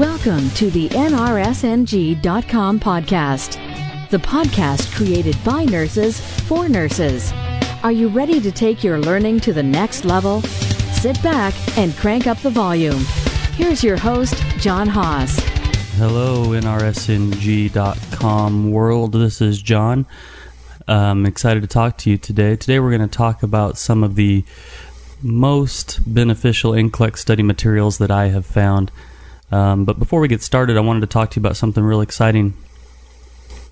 Welcome to the NRSNG.com podcast, the podcast created by nurses for nurses. Are you ready to take your learning to the next level? Sit back and crank up the volume. Here's your host, John Haas. Hello, NRSNG.com world. This is John. I'm excited to talk to you today. Today, we're going to talk about some of the most beneficial NCLEX study materials that I have found. Um, but before we get started, I wanted to talk to you about something really exciting.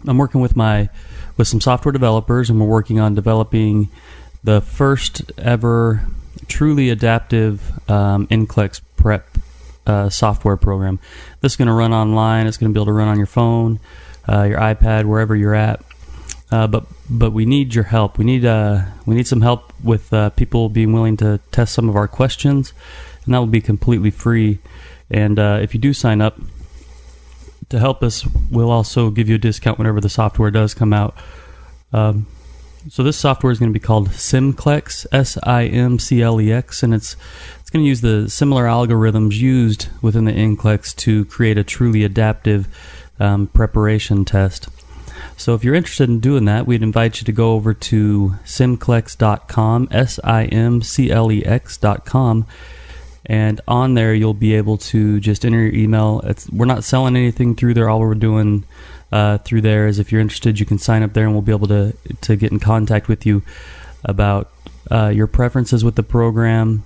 I'm working with my with some software developers, and we're working on developing the first ever truly adaptive um, NCLEX prep uh, software program. This is going to run online. It's going to be able to run on your phone, uh, your iPad, wherever you're at. Uh, but but we need your help. We need uh, we need some help with uh, people being willing to test some of our questions, and that will be completely free. And uh, if you do sign up to help us, we'll also give you a discount whenever the software does come out. Um, so this software is going to be called Simclex, S-I-M-C-L-E-X, and it's it's going to use the similar algorithms used within the NCLEX to create a truly adaptive um, preparation test. So if you're interested in doing that, we'd invite you to go over to simclex.com, S And on there, you'll be able to just enter your email. It's, we're not selling anything through there. All we're doing uh, through there is if you're interested, you can sign up there and we'll be able to, to get in contact with you about uh, your preferences with the program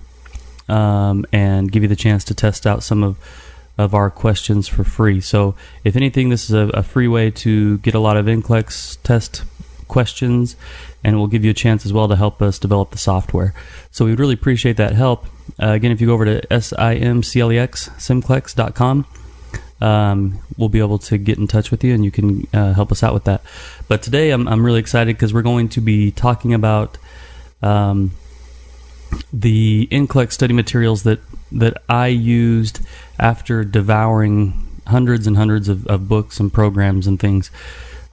um, and give you the chance to test out some of of our questions for free. So, if anything, this is a, a free way to get a lot of NCLEX test questions, and we'll give you a chance as well to help us develop the software. So, we'd really appreciate that help. Uh, again, if you go over to simclex, simclex.com, um, we'll be able to get in touch with you and you can uh, help us out with that. But today I'm, I'm really excited because we're going to be talking about um, the NCLEX study materials that, that I used after devouring hundreds and hundreds of, of books and programs and things.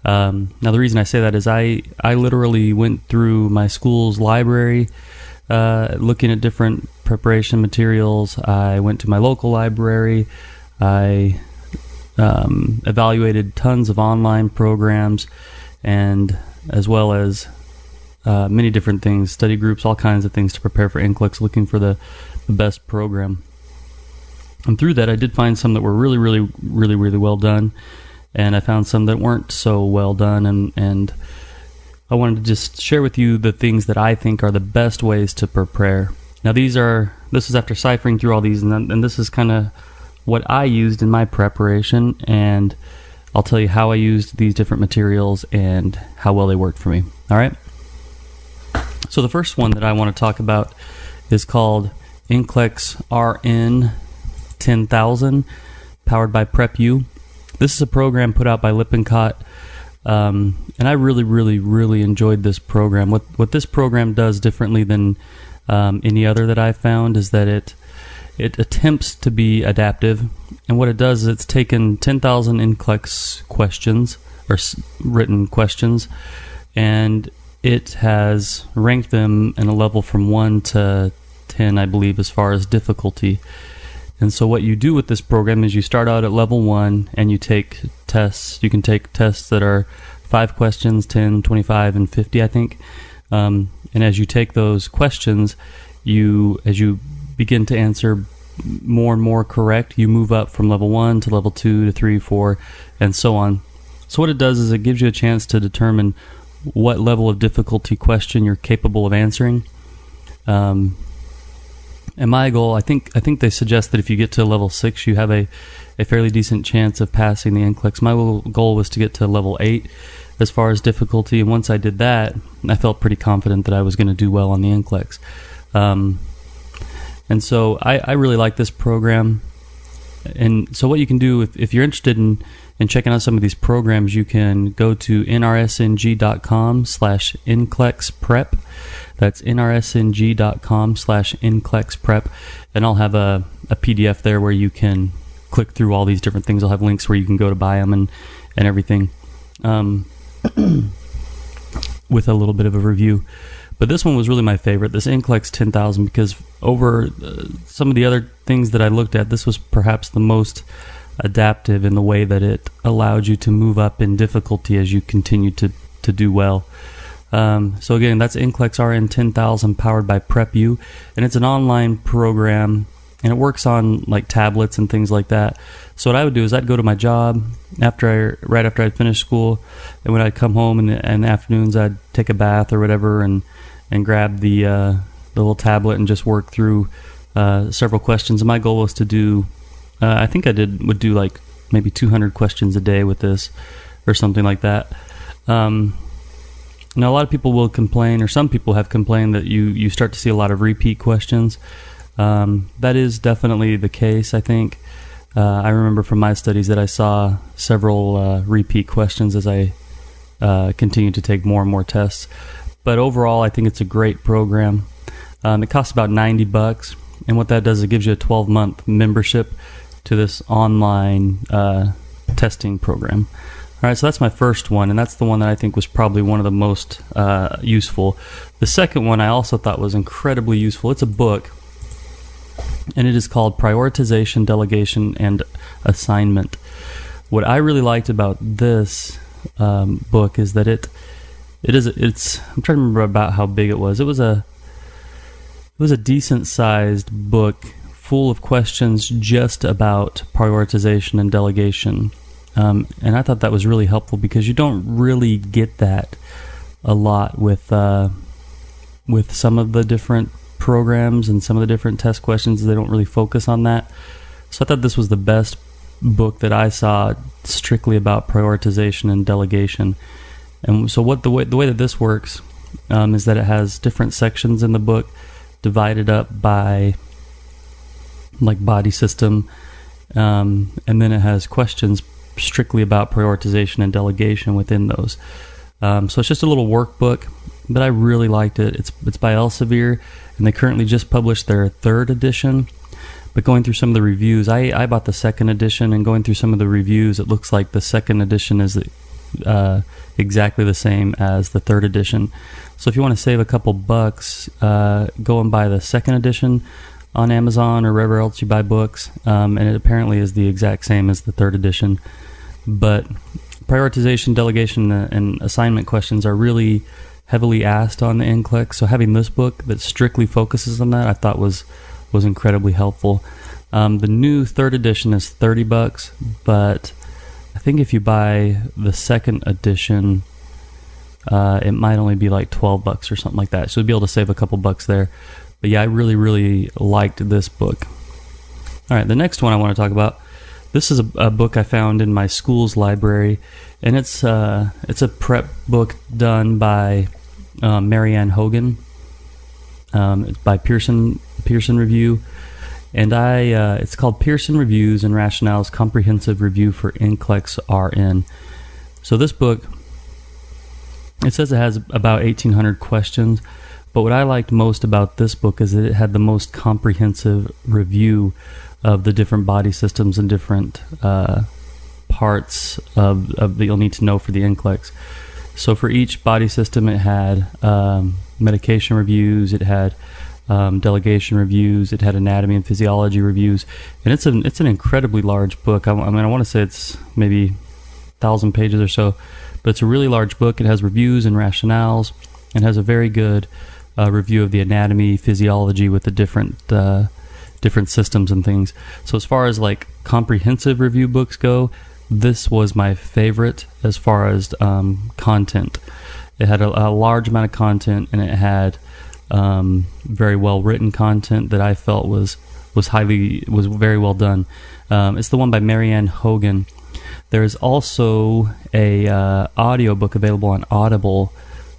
Um, now, the reason I say that is I, I literally went through my school's library uh, looking at different preparation materials. I went to my local library. I um, evaluated tons of online programs and as well as uh, many different things, study groups, all kinds of things to prepare for NCLEX, looking for the, the best program. And through that, I did find some that were really, really, really, really well done, and I found some that weren't so well done. And and I wanted to just share with you the things that I think are the best ways to prepare. Now, these are this is after ciphering through all these, and, and this is kind of what I used in my preparation, and I'll tell you how I used these different materials and how well they worked for me. All right. So the first one that I want to talk about is called NCLEX RN 10,000, powered by PrepU. This is a program put out by Lippincott, um, and I really, really, really enjoyed this program. What what this program does differently than um, any other that I've found is that it it attempts to be adaptive, and what it does is it's taken 10,000 NCLEX questions or written questions, and it has ranked them in a level from 1 to 10, I believe, as far as difficulty. And so, what you do with this program is you start out at level 1 and you take tests. You can take tests that are 5 questions, 10, 25, and 50, I think. Um, and as you take those questions, you as you begin to answer more and more correct, you move up from level 1 to level 2 to 3, 4, and so on. So, what it does is it gives you a chance to determine what level of difficulty question you're capable of answering. Um, and my goal, I think, I think they suggest that if you get to level six, you have a, a fairly decent chance of passing the NCLEX. My goal was to get to level eight as far as difficulty, and once I did that, I felt pretty confident that I was going to do well on the NCLEX. Um, and so I, I really like this program. And so what you can do if, if you're interested in and checking out some of these programs, you can go to nrsng.com slash prep. That's nrsng.com slash prep. And I'll have a, a PDF there where you can click through all these different things. I'll have links where you can go to buy them and, and everything um, with a little bit of a review. But this one was really my favorite, this NCLEX 10,000, because over uh, some of the other things that I looked at, this was perhaps the most adaptive in the way that it allowed you to move up in difficulty as you continue to, to do well. Um, so again, that's NCLEX RN 10000 powered by PrepU, and it's an online program, and it works on like tablets and things like that. So what I would do is I'd go to my job after I, right after I'd finish school, and when I'd come home in the, in the afternoons, I'd take a bath or whatever, and and grab the uh, the little tablet and just work through uh, several questions. And my goal was to do, uh, I think I did would do like maybe 200 questions a day with this, or something like that. Um, now, a lot of people will complain, or some people have complained that you you start to see a lot of repeat questions. Um, that is definitely the case. I think uh, I remember from my studies that I saw several uh, repeat questions as I uh, continued to take more and more tests. But overall, I think it's a great program. Um, it costs about ninety bucks, and what that does is it gives you a twelve month membership to this online uh, testing program. All right, so that's my first one, and that's the one that I think was probably one of the most uh, useful. The second one I also thought was incredibly useful. It's a book, and it is called Prioritization, Delegation, and Assignment. What I really liked about this um, book is that it it is it's I'm trying to remember about how big it was. It was a it was a decent sized book full of questions just about prioritization and delegation um, and I thought that was really helpful because you don't really get that a lot with uh, with some of the different programs and some of the different test questions. They don't really focus on that. So I thought this was the best book that I saw strictly about prioritization and delegation. And so what the way the way that this works um, is that it has different sections in the book divided up by like body system, um, and then it has questions strictly about prioritization and delegation within those. Um, so it's just a little workbook, but I really liked it. It's it's by Elsevier, and they currently just published their third edition. But going through some of the reviews, I, I bought the second edition, and going through some of the reviews, it looks like the second edition is uh, exactly the same as the third edition. So if you want to save a couple bucks, uh, go and buy the second edition on Amazon or wherever else you buy books, um, and it apparently is the exact same as the third edition. But prioritization, delegation, uh, and assignment questions are really heavily asked on the NCLEX. So having this book that strictly focuses on that, I thought was was incredibly helpful. Um, the new third edition is thirty bucks, but think if you buy the second edition, uh, it might only be like twelve bucks or something like that. So you'd be able to save a couple bucks there. But yeah, I really, really liked this book. All right, the next one I want to talk about this is a, a, book I found in my school's library, and it's uh, it's a prep book done by um, Marianne Hogan. Um, it's by Pearson Pearson Review, and I uh, it's called Pearson Reviews and Rationales Comprehensive Review for NCLEX RN. So this book, it says it has about eighteen hundred questions, but what I liked most about this book is that it had the most comprehensive review of the different body systems and different uh, parts of, of, that you'll need to know for the NCLEX. So for each body system, it had um, medication reviews, it had um, delegation reviews, it had anatomy and physiology reviews, and it's an it's an incredibly large book. I, I mean, I want to say it's maybe thousand pages or so, but it's a really large book. It has reviews and rationales, and has a very good uh, review of the anatomy, physiology with the different uh, different systems and things. So as far as like comprehensive review books go, this was my favorite as far as um, content. It had a, a, large amount of content, and it had um, very well written content that I felt was was highly was very well done. Um, it's the one by Marianne Hogan. There is also a uh, audio book available on Audible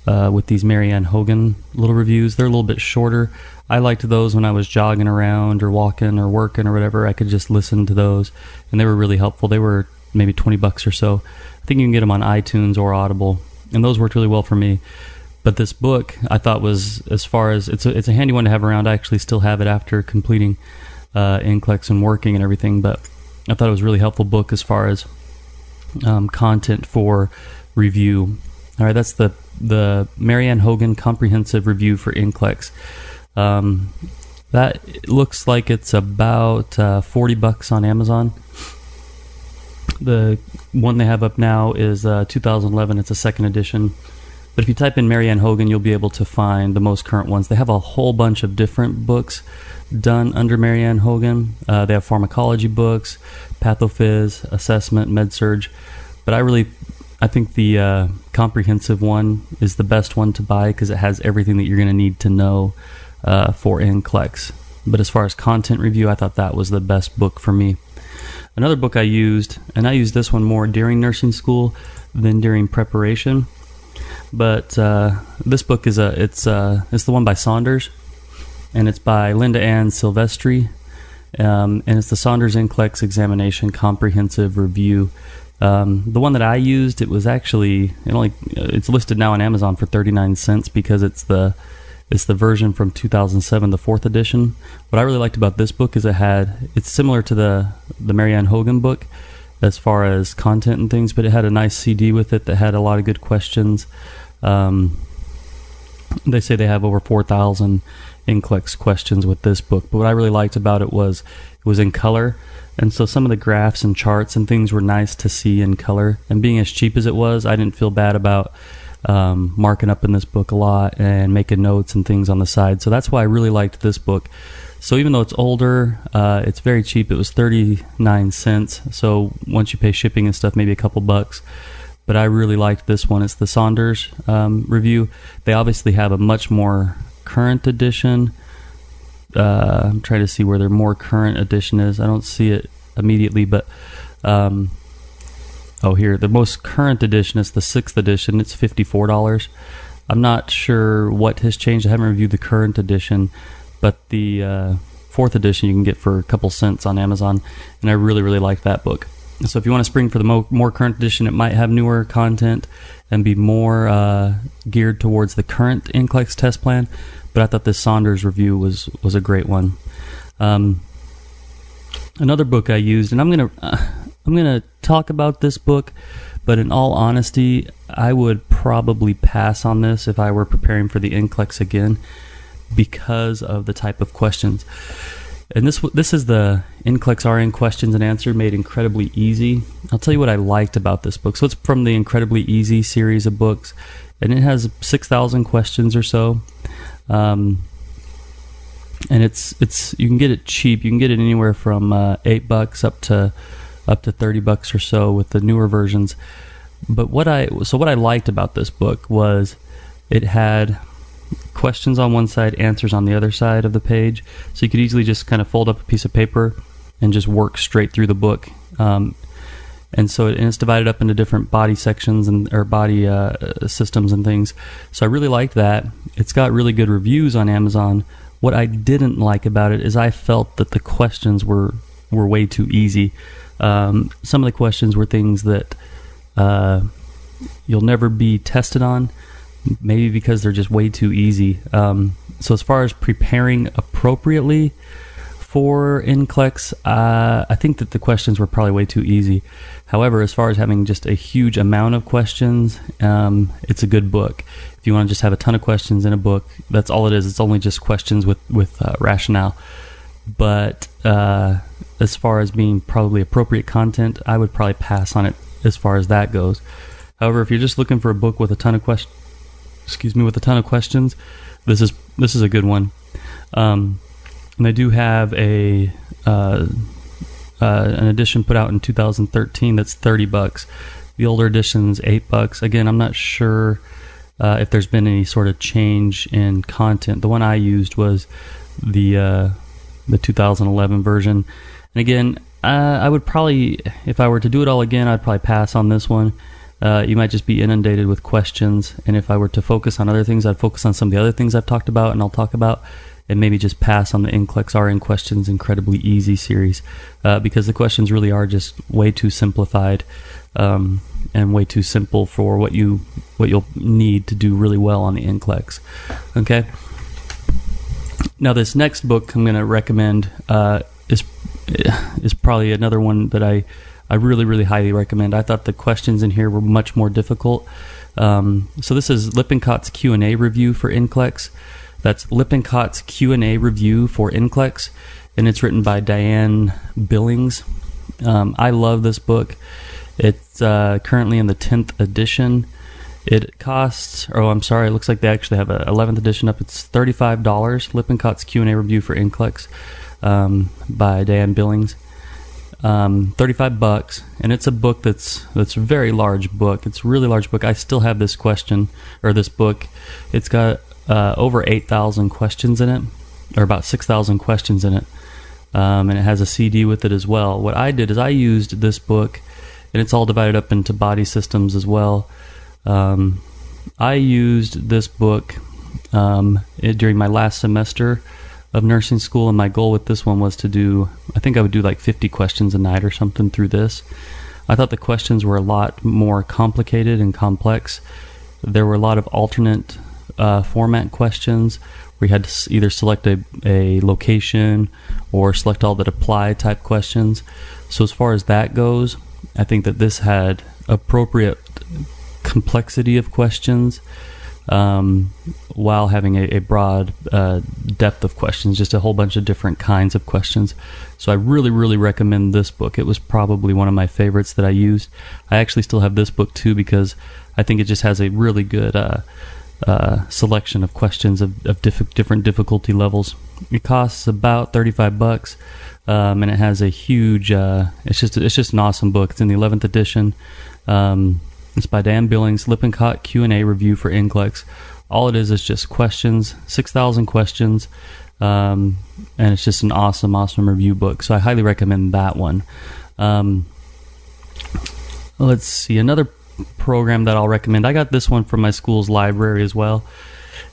uh, with these Marianne Hogan little reviews. They're a little bit shorter. I liked those when I was jogging around or walking or working or whatever. I could just listen to those, and they were really helpful. They were maybe 20 bucks or so. I think you can get them on iTunes or Audible, and those worked really well for me. But this book, I thought was as far as it's a, it's a handy one to have around. I actually still have it after completing uh, NCLEX and working and everything. But I thought it was a really helpful book as far as um, content for review. All right, that's the the Marianne Hogan Comprehensive Review for NCLEX. Um, that looks like it's about uh, 40 bucks on Amazon. the one they have up now is uh, 2011. It's a second edition. But if you type in Marianne Hogan, you'll be able to find the most current ones. They have a whole bunch of different books done under Marianne Hogan. Uh, they have pharmacology books, pathophys, assessment, med-surg. But I really, I think the uh, comprehensive one is the best one to buy because it has everything that you're going to need to know uh, for NCLEX. But as far as content review, I thought that was the best book for me. Another book I used, and I used this one more during nursing school than during preparation. But uh, this book is a it's uh, it's the one by Saunders, and it's by Linda Ann Silvestri, um, and it's the Saunders NCLEX Examination Comprehensive Review. Um, the one that I used, it was actually it only it's listed now on Amazon for thirty nine cents because it's the it's the version from 2007, the fourth edition. What I really liked about this book is it had it's similar to the the Marianne Hogan book as far as content and things, but it had a nice CD with it that had a lot of good questions. Um, they say they have over 4,000 NCLEX questions with this book, but what I really liked about it was it was in color. And so some of the graphs and charts and things were nice to see in color. And being as cheap as it was, I didn't feel bad about um, marking up in this book a lot and making notes and things on the side. So that's why I really liked this book. So even though it's older, uh, it's very cheap. It was 39 cents. So once you pay shipping and stuff, maybe a couple bucks. But I really liked this one. It's the Saunders um, review. They obviously have a much more current edition. Uh, I'm trying to see where their more current edition is. I don't see it immediately, but um, oh, here the most current edition is the sixth edition. It's fifty four dollars. I'm not sure what has changed. I haven't reviewed the current edition, but the uh, fourth edition you can get for a couple cents on Amazon, and I really really like that book. So if you want to spring for the mo- more current edition, it might have newer content and be more uh, geared towards the current NCLEX test plan. But I thought this Saunders review was was a great one. Um, another book I used, and I'm gonna uh, I'm gonna talk about this book, but in all honesty, I would probably pass on this if I were preparing for the NCLEX again because of the type of questions. And this this is the NCLEX RN questions and answer made incredibly easy. I'll tell you what I liked about this book. So it's from the incredibly easy series of books, and it has six thousand questions or so. Um, and it's it's you can get it cheap. You can get it anywhere from uh, eight bucks up to up to thirty bucks or so with the newer versions. But what I so what I liked about this book was it had questions on one side, answers on the other side of the page. So you could easily just kind of fold up a piece of paper and just work straight through the book. Um, and so it, and it's divided up into different body sections and or body uh, systems and things. So I really liked that. It's got really good reviews on Amazon. What I didn't like about it is I felt that the questions were were way too easy. Um, some of the questions were things that uh, you'll never be tested on maybe because they're just way too easy. Um, so as far as preparing appropriately for NCLEX, uh, I think that the questions were probably way too easy. However, as far as having just a huge amount of questions, um, it's a good book. If you want to just have a ton of questions in a book, that's all it is. It's only just questions with with uh, rationale. But uh, as far as being probably appropriate content, I would probably pass on it as far as that goes. However, if you're just looking for a book with a ton of questions, excuse me, with a ton of questions, this is this is a good one. Um, and they do have a uh, uh, an edition put out in 2013 that's 30 bucks. The older edition's eight bucks. Again, I'm not sure uh, if there's been any sort of change in content. The one I used was the uh, the 2011 version. And again, uh, I would probably, if I were to do it all again, I'd probably pass on this one uh, you might just be inundated with questions. And if I were to focus on other things, I'd focus on some of the other things I've talked about and I'll talk about, and maybe just pass on the NCLEX RN questions incredibly easy series uh, because the questions really are just way too simplified um, and way too simple for what you what you'll need to do really well on the NCLEX. Okay. Now this next book I'm going to recommend uh, is is probably another one that I I really, really highly recommend. I thought the questions in here were much more difficult. Um, so this is Lippincott's Q and A review for NCLEX. That's Lippincott's Q and A review for NCLEX, and it's written by Diane Billings. Um, I love this book. It's uh, currently in the 10th edition. It costs, oh, I'm sorry, it looks like they actually have an 11th edition up. It's $35. Lippincott's Q&A Review for NCLEX um, by Dan Billings. Um, 35 bucks and it's a book that's that's a very large book. It's a really large book. I still have this question or this book. It's got uh, over 8000 questions in it or about 6000 questions in it. Um, and it has a cd with it as well. What i did is i used this book and it's all divided up into body systems as well. Um, i used this book um, it, during my last semester of nursing school, and my goal with this one was to do, I think I would do like 50 questions a night or something through this. I thought the questions were a lot more complicated and complex. There were a lot of alternate uh, format questions where you had to either select a, a location or select all that apply type questions. So, as far as that goes, I think that this had appropriate complexity of questions um, while having a, a broad uh, depth of questions, just a whole bunch of different kinds of questions. So I really, really recommend this book. It was probably one of my favorites that I used. I actually still have this book too because I think it just has a really good uh, uh, selection of questions of, of diff- different difficulty levels. It costs about thirty-five bucks. Um, and it has a huge. Uh, it's just it's just an awesome book. It's in the eleventh edition. Um, it's by Dan Billings, Lippincott Q&A review for NCLEX. All it is is just questions, 6,000 questions, um, and it's just an awesome, awesome review book. So I highly recommend that one. Um, let's see, another program that I'll recommend. I got this one from my school's library as well,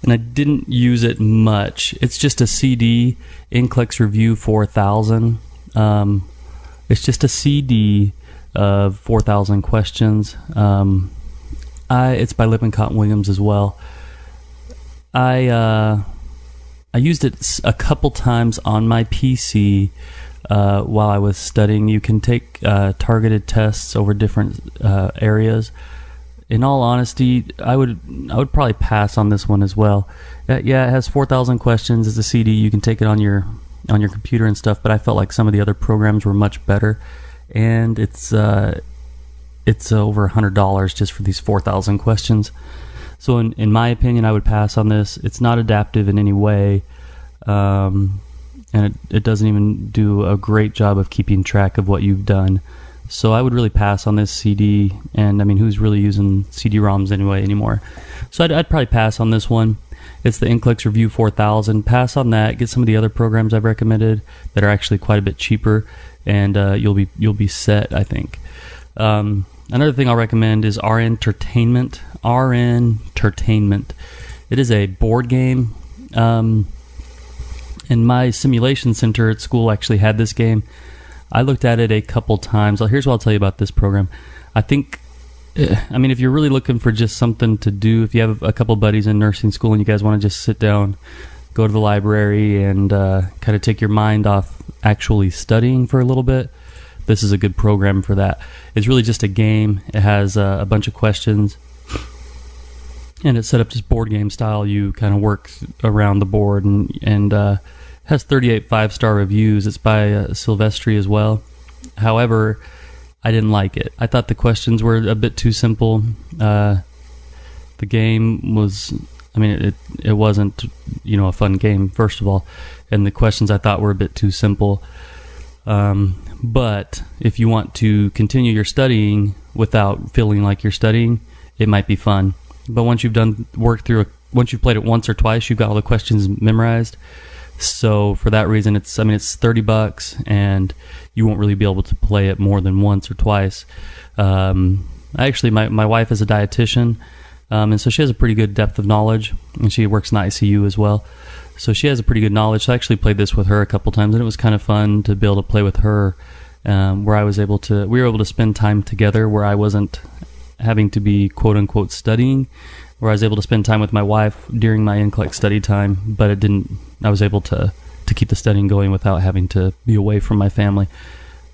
and I didn't use it much. It's just a CD, NCLEX Review 4000. Um, it's just a CD of 4,000 questions. Um, I it's by Lippincott Williams as well. I uh, I used it a couple times on my PC uh, while I was studying. You can take uh, targeted tests over different uh, areas. In all honesty, I would I would probably pass on this one as well. Uh, yeah, it has four thousand questions. It's a CD. You can take it on your on your computer and stuff. But I felt like some of the other programs were much better and it's uh, it's over a hundred dollars just for these four thousand questions. So, in in my opinion, I would pass on this. It's not adaptive in any way, um, and it it doesn't even do a great job of keeping track of what you've done. So, I would really pass on this CD. And I mean, who's really using CD-ROMs anyway anymore? So, I'd, I'd probably pass on this one. It's the NCLEX Review 4000. Pass on that. Get some of the other programs I've recommended that are actually quite a bit cheaper and uh, you'll be you'll be set. I think. Um, another thing I'll recommend is R Entertainment. R Entertainment. It is a board game. Um, and my simulation center at school actually had this game. I looked at it a couple times. Here's what I'll tell you about this program. I think, eh, I mean, if you're really looking for just something to do, if you have a couple buddies in nursing school and you guys want to just sit down, go to the library, and uh, kind of take your mind off actually studying for a little bit, this is a good program for that. It's really just a game. It has uh, a bunch of questions, and it's set up just board game style. You kind of work around the board, and and uh, has 38 five star reviews. It's by uh, Silvestri as well. However, I didn't like it. I thought the questions were a bit too simple. Uh, the game was, I mean, it it wasn't you know a fun game. First of all, and the questions I thought were a bit too simple. Um, but if you want to continue your studying without feeling like you're studying, it might be fun. But once you've done work through, a, once you've played it once or twice, you've got all the questions memorized. So for that reason, it's I mean it's thirty bucks, and you won't really be able to play it more than once or twice. Um, actually, my my wife is a dietitian, um, and so she has a pretty good depth of knowledge, and she works in the ICU as well. So she has a pretty good knowledge. So I actually played this with her a couple times, and it was kind of fun to be able to play with her. Um, where I was able to, we were able to spend time together, where I wasn't having to be quote unquote studying, where I was able to spend time with my wife during my NCLEX study time, but it didn't. I was able to to keep the studying going without having to be away from my family.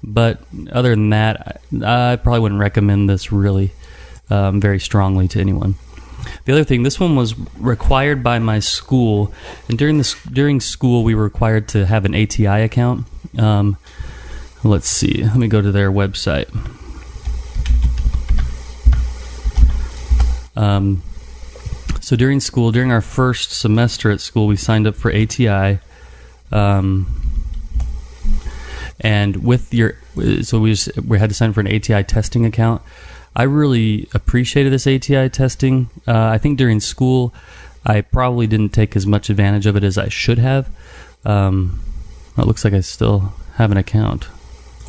But other than that, I, I probably wouldn't recommend this really um, very strongly to anyone. The other thing, this one was required by my school, and during this during school we were required to have an ATI account. Um, let's see. Let me go to their website. Um, so during school, during our first semester at school, we signed up for ATI. Um, and with your, so we just, we had to sign for an ATI testing account. I really appreciated this ATI testing. Uh, I think during school, I probably didn't take as much advantage of it as I should have. Um, it looks like I still have an account.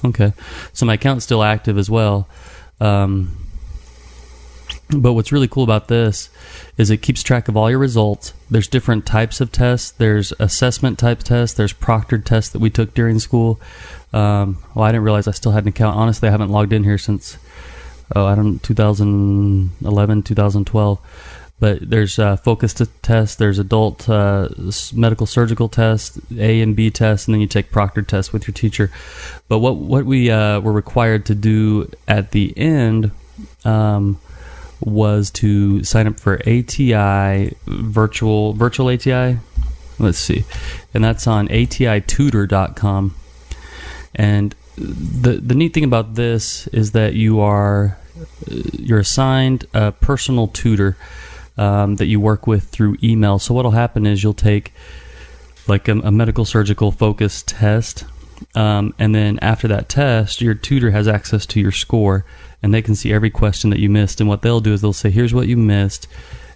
Okay, so my account's still active as well. Um, but what's really cool about this is it keeps track of all your results. There's different types of tests. There's assessment type tests. There's proctored tests that we took during school. Um, well, I didn't realize I still had an account. Honestly, I haven't logged in here since oh, I don't 2011, 2012 but there's uh, focus test, there's adult uh, medical surgical test, A and B test, and then you take proctor test with your teacher. But what what we uh, were required to do at the end um, was to sign up for ATI virtual virtual ATI. Let's see, and that's on ATItutor.com. And the the neat thing about this is that you are you're assigned a personal tutor um, that you work with through email. So what'll happen is you'll take like a, a medical surgical focus test, um, and then after that test, your tutor has access to your score, and they can see every question that you missed. And what they'll do is they'll say, "Here's what you missed."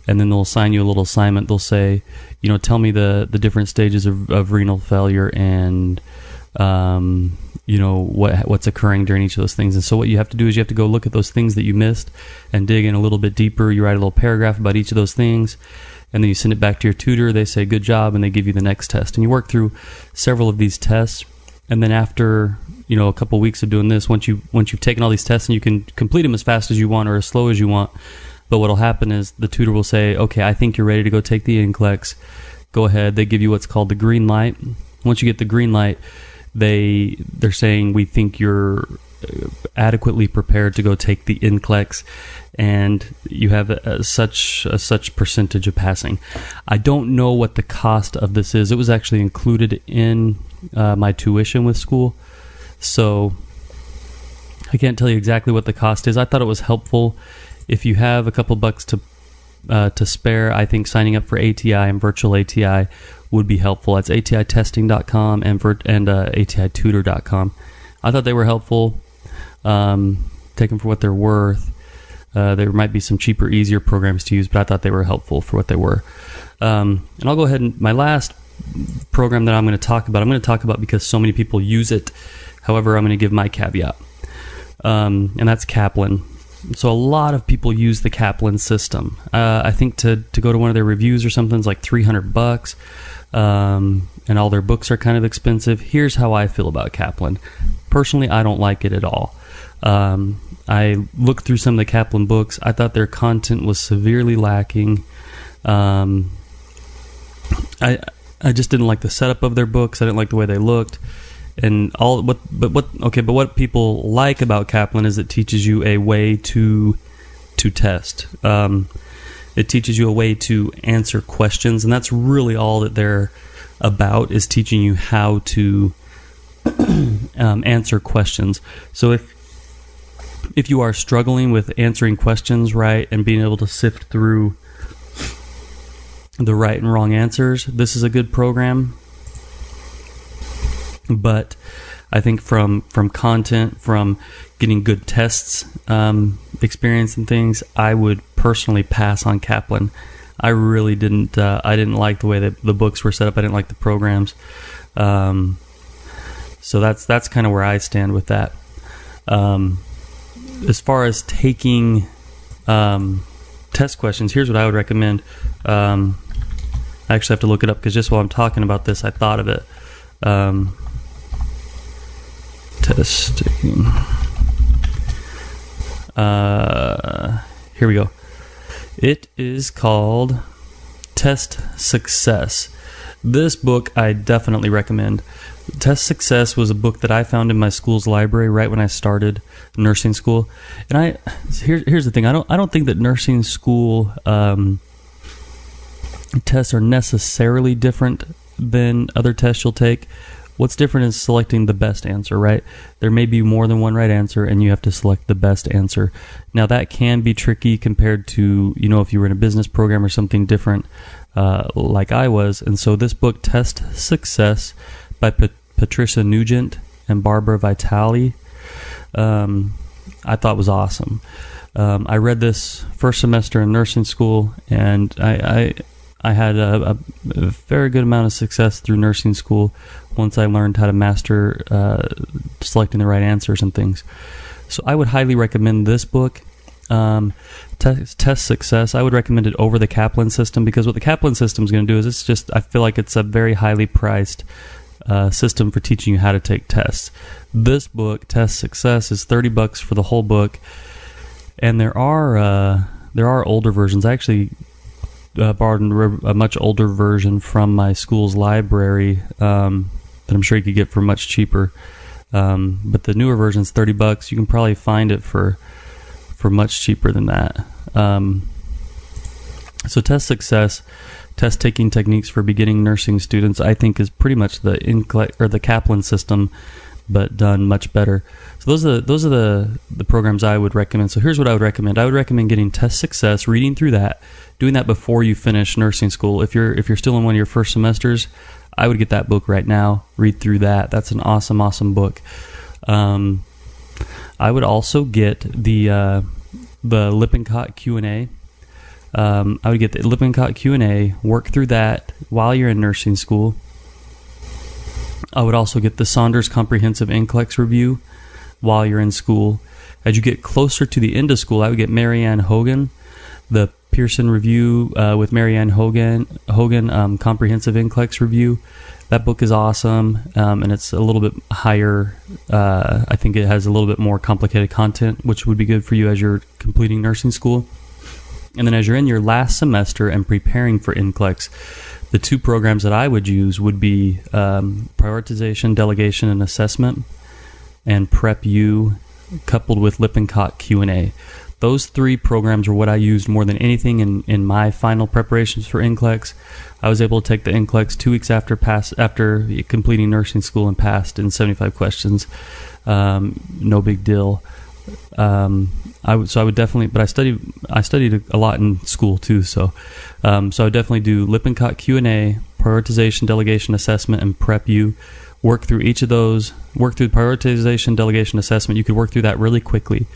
And then they'll assign you a little assignment. They'll say, you know, tell me the, the different stages of, of renal failure and um, you know what what's occurring during each of those things. And so what you have to do is you have to go look at those things that you missed and dig in a little bit deeper. You write a little paragraph about each of those things, and then you send it back to your tutor. They say good job, and they give you the next test. And you work through several of these tests, and then after you know a couple weeks of doing this, once you once you've taken all these tests and you can complete them as fast as you want or as slow as you want. But what'll happen is the tutor will say, "Okay, I think you're ready to go take the NCLEX. Go ahead." They give you what's called the green light. Once you get the green light, they they're saying we think you're adequately prepared to go take the NCLEX and you have a, a, such a such percentage of passing. I don't know what the cost of this is. It was actually included in uh, my tuition with school, so I can't tell you exactly what the cost is. I thought it was helpful if you have a couple bucks to uh, to spare. I think signing up for ATI and virtual ATI would be helpful. That's atitesting.com and, vert- and uh, atitutor.com. I thought they were helpful. Um, take them for what they're worth. Uh, there might be some cheaper, easier programs to use, but I thought they were helpful for what they were. Um, and I'll go ahead and my last program that I'm going to talk about, I'm going to talk about because so many people use it. However, I'm going to give my caveat, um, and that's Kaplan. So a lot of people use the Kaplan system. Uh, I think to to go to one of their reviews or something is like 300 bucks um, and all their books are kind of expensive. Here's how I feel about Kaplan. Personally, I don't like it at all. Um, I looked through some of the Kaplan books. I thought their content was severely lacking. Um, I I just didn't like the setup of their books. I didn't like the way they looked, and all. What but what okay? But what people like about Kaplan is it teaches you a way to to test. Um, it teaches you a way to answer questions, and that's really all that they're about is teaching you how to um, answer questions. So if if you are struggling with answering questions right and being able to sift through the right and wrong answers, this is a good program. But I think from from content, from getting good tests um, experience and things, I would personally pass on Kaplan. I really didn't. Uh, I didn't like the way that the books were set up. I didn't like the programs. Um, so that's that's kind of where I stand with that. Um, as far as taking um, test questions, here's what I would recommend. Um, I actually have to look it up because just while I'm talking about this, I thought of it. Testing. Uh, here we go. It is called Test Success. This book I definitely recommend. Test Success was a book that I found in my school's library right when I started nursing school. And I here, here's the thing I don't I don't think that nursing school um, tests are necessarily different than other tests you'll take What's different is selecting the best answer, right? There may be more than one right answer, and you have to select the best answer. Now, that can be tricky compared to, you know, if you were in a business program or something different, uh, like I was. And so, this book, Test Success by Pat- Patricia Nugent and Barbara Vitale, um, I thought was awesome. Um, I read this first semester in nursing school, and I, I had a, a, very good amount of success through nursing school once I learned how to master uh, selecting the right answers and things. So I would highly recommend this book. Um, test, test success. I would recommend it over the Kaplan system because what the Kaplan system is going to do is it's just I feel like it's a very highly priced uh, system for teaching you how to take tests. This book, Test Success, is thirty bucks for the whole book, and there are uh, there are older versions. I actually uh, borrowed a much older version from my school's library um, that I'm sure you could get for much cheaper. Um, but the newer version is 30 bucks. You can probably find it for for much cheaper than that. Um, so test success, test taking techniques for beginning nursing students, I think is pretty much the or the Kaplan system, but done much better. So those are the, those are the the programs I would recommend. So here's what I would recommend. I would recommend getting test success, reading through that, doing that before you finish nursing school. If you're if you're still in one of your first semesters, I would get that book right now. Read through that. That's an awesome, awesome book. Um, I would also get the uh, the Lippincott Q and A. Um, I would get the Lippincott Q and A. Work through that while you're in nursing school. I would also get the Saunders Comprehensive NCLEX Review while you're in school. As you get closer to the end of school, I would get Marianne Hogan, the Pearson Review uh, with Marianne Hogan, Hogan um, Comprehensive NCLEX Review. That book is awesome, um, and it's a little bit higher. Uh, I think it has a little bit more complicated content, which would be good for you as you're completing nursing school. And then as you're in your last semester and preparing for NCLEX, the two programs that I would use would be um, prioritization, delegation, and assessment, and Prep U, coupled with Lippincott Q and A. Those three programs are what I used more than anything in, in my final preparations for NCLEX. I was able to take the NCLEX two weeks after pass after completing nursing school and passed in 75 questions. Um, no big deal. Um, I would, so I would definitely, but I studied I studied a lot in school too. So um, so I would definitely do Lippincott Q and A, prioritization, delegation, assessment, and PrepU. Work through each of those. Work through prioritization, delegation, assessment. You could work through that really quickly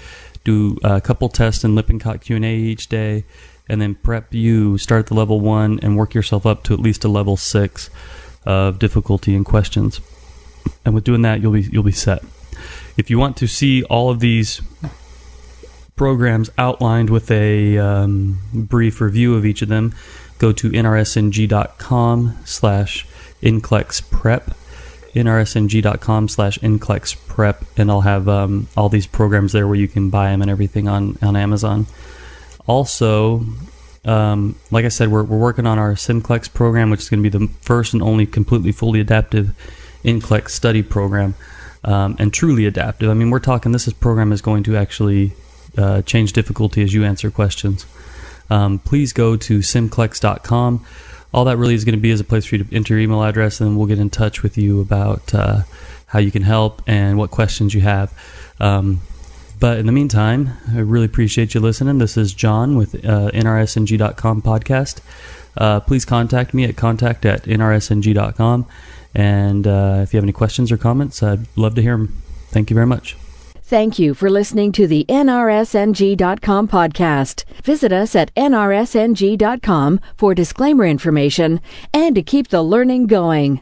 do a couple tests in Lippincott Q&A each day, and then PrepU. start at the level one and work yourself up to at least a level six of difficulty in questions. And with doing that, you'll be you'll be set. If you want to see all of these programs outlined with a um, brief review of each of them, go to nrsng.com slash NCLEX prep nrsng.com slash NCLEX prep, and I'll have um, all these programs there where you can buy them and everything on, on Amazon. Also, um, like I said, we're, we're working on our SimClex program, which is going to be the first and only completely fully adaptive NCLEX study program, um, and truly adaptive. I mean, we're talking this is program is going to actually uh, change difficulty as you answer questions. Um, please go to simclex.com all that really is going to be is a place for you to enter your email address, and we'll get in touch with you about uh, how you can help and what questions you have. Um, but in the meantime, I really appreciate you listening. This is John with uh, NRSNG.com podcast. Uh, please contact me at contact at NRSNG.com. And uh, if you have any questions or comments, I'd love to hear them. Thank you very much. Thank you for listening to the NRSNG.com podcast. Visit us at NRSNG.com for disclaimer information and to keep the learning going.